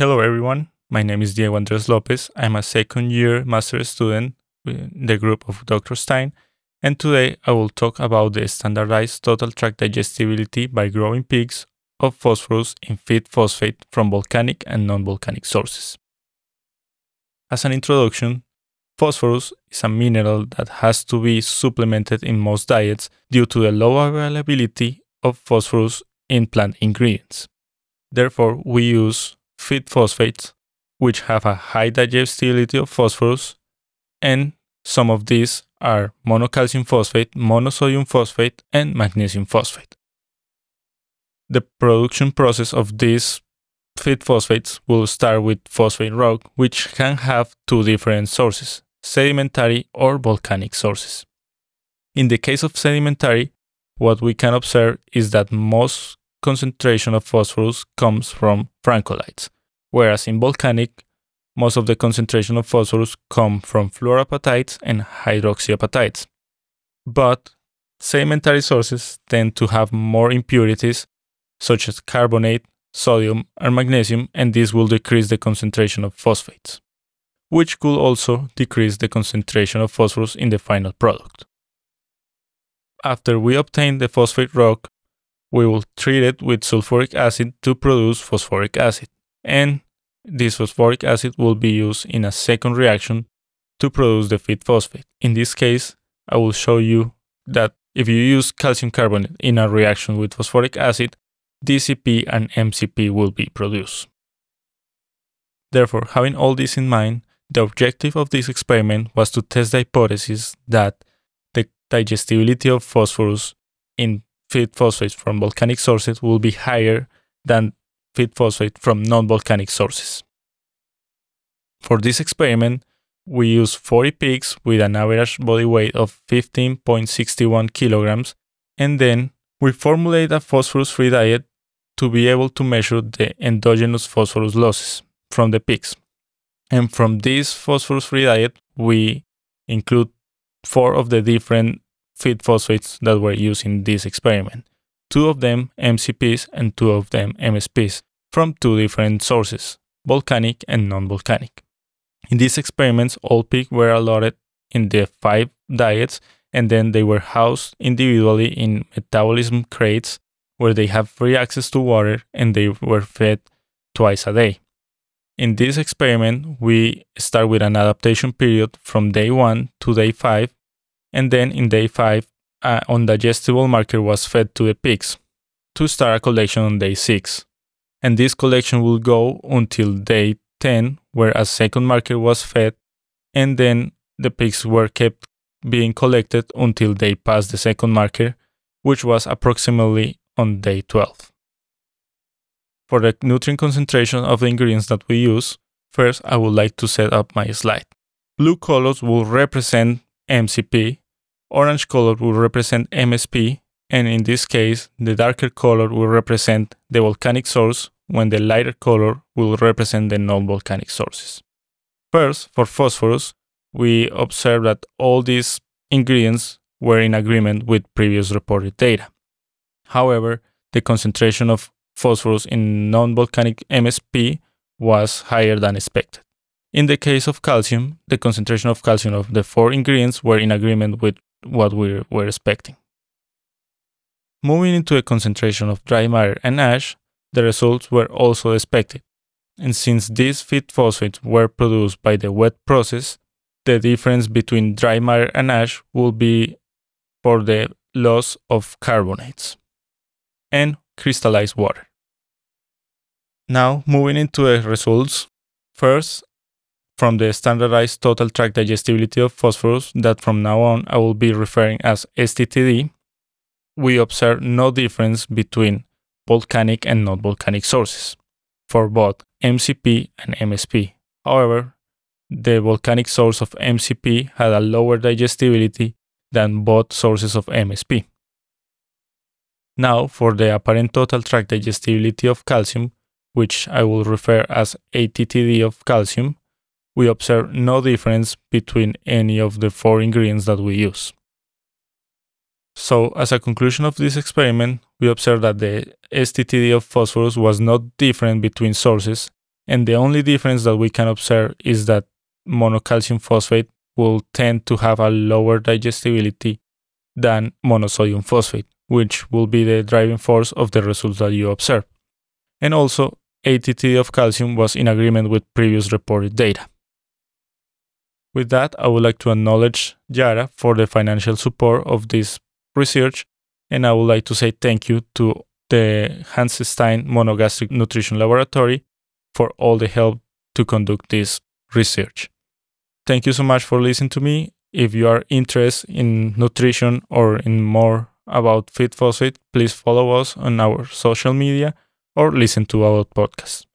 Hello, everyone. My name is Diego Andres Lopez. I'm a second year master student in the group of Dr. Stein, and today I will talk about the standardized total tract digestibility by growing pigs of phosphorus in feed phosphate from volcanic and non volcanic sources. As an introduction, phosphorus is a mineral that has to be supplemented in most diets due to the low availability of phosphorus in plant ingredients. Therefore, we use feed phosphates, which have a high digestibility of phosphorus, and some of these are monocalcium phosphate, monosodium phosphate, and magnesium phosphate. The production process of these feed phosphates will start with phosphate rock, which can have two different sources sedimentary or volcanic sources. In the case of sedimentary, what we can observe is that most concentration of phosphorus comes from francolites, whereas in volcanic, most of the concentration of phosphorus come from fluorapatites and hydroxyapatites. But sedimentary sources tend to have more impurities, such as carbonate, sodium, and magnesium, and this will decrease the concentration of phosphates, which could also decrease the concentration of phosphorus in the final product. After we obtain the phosphate rock, we will treat it with sulfuric acid to produce phosphoric acid, and this phosphoric acid will be used in a second reaction to produce the feed phosphate. In this case, I will show you that if you use calcium carbonate in a reaction with phosphoric acid, DCP and MCP will be produced. Therefore, having all this in mind, the objective of this experiment was to test the hypothesis that the digestibility of phosphorus in feed phosphates from volcanic sources will be higher than feed phosphate from non volcanic sources. For this experiment, we used 40 pigs with an average body weight of 15.61 kilograms, and then we formulate a phosphorus free diet to be able to measure the endogenous phosphorus losses from the pigs. And from this phosphorus free diet, we include four of the different feed phosphates that were used in this experiment two of them MCPs and two of them MSPs from two different sources, volcanic and non volcanic. In these experiments, all pigs were allotted in the five diets and then they were housed individually in metabolism crates where they have free access to water and they were fed twice a day. In this experiment, we start with an adaptation period from day 1 to day 5, and then in day 5, uh, an undigestible marker was fed to the pigs to start a collection on day 6. And this collection will go until day 10, where a second marker was fed, and then the pigs were kept being collected until they passed the second marker, which was approximately on day 12. For the nutrient concentration of the ingredients that we use, first I would like to set up my slide. Blue colors will represent MCP, orange color will represent MSP, and in this case, the darker color will represent the volcanic source, when the lighter color will represent the non-volcanic sources. First, for phosphorus, we observe that all these ingredients were in agreement with previous reported data. However, the concentration of phosphorus in non-volcanic MSP was higher than expected. In the case of calcium, the concentration of calcium of the four ingredients were in agreement with what we were expecting. Moving into a concentration of dry matter and ash, the results were also expected. And since these feed phosphates were produced by the wet process, the difference between dry matter and ash will be for the loss of carbonates and crystallized water. Now, moving into the results. First, from the standardized total tract digestibility of phosphorus that from now on I will be referring as STTD, we observe no difference between volcanic and non volcanic sources for both MCP and MSP. However, the volcanic source of MCP had a lower digestibility than both sources of MSP. Now, for the apparent total tract digestibility of calcium, which I will refer as ATTD of calcium, we observe no difference between any of the four ingredients that we use. So, as a conclusion of this experiment, we observed that the STTD of phosphorus was not different between sources, And the only difference that we can observe is that monocalcium phosphate will tend to have a lower digestibility than monosodium phosphate, which will be the driving force of the results that you observe. And also, ATT of calcium was in agreement with previous reported data. With that, I would like to acknowledge Yara for the financial support of this research, and I would like to say thank you to the Hans Stein Monogastric Nutrition Laboratory for all the help to conduct this research. Thank you so much for listening to me. If you are interested in nutrition or in more about Feed Phosphate, please follow us on our social media or listen to our podcast.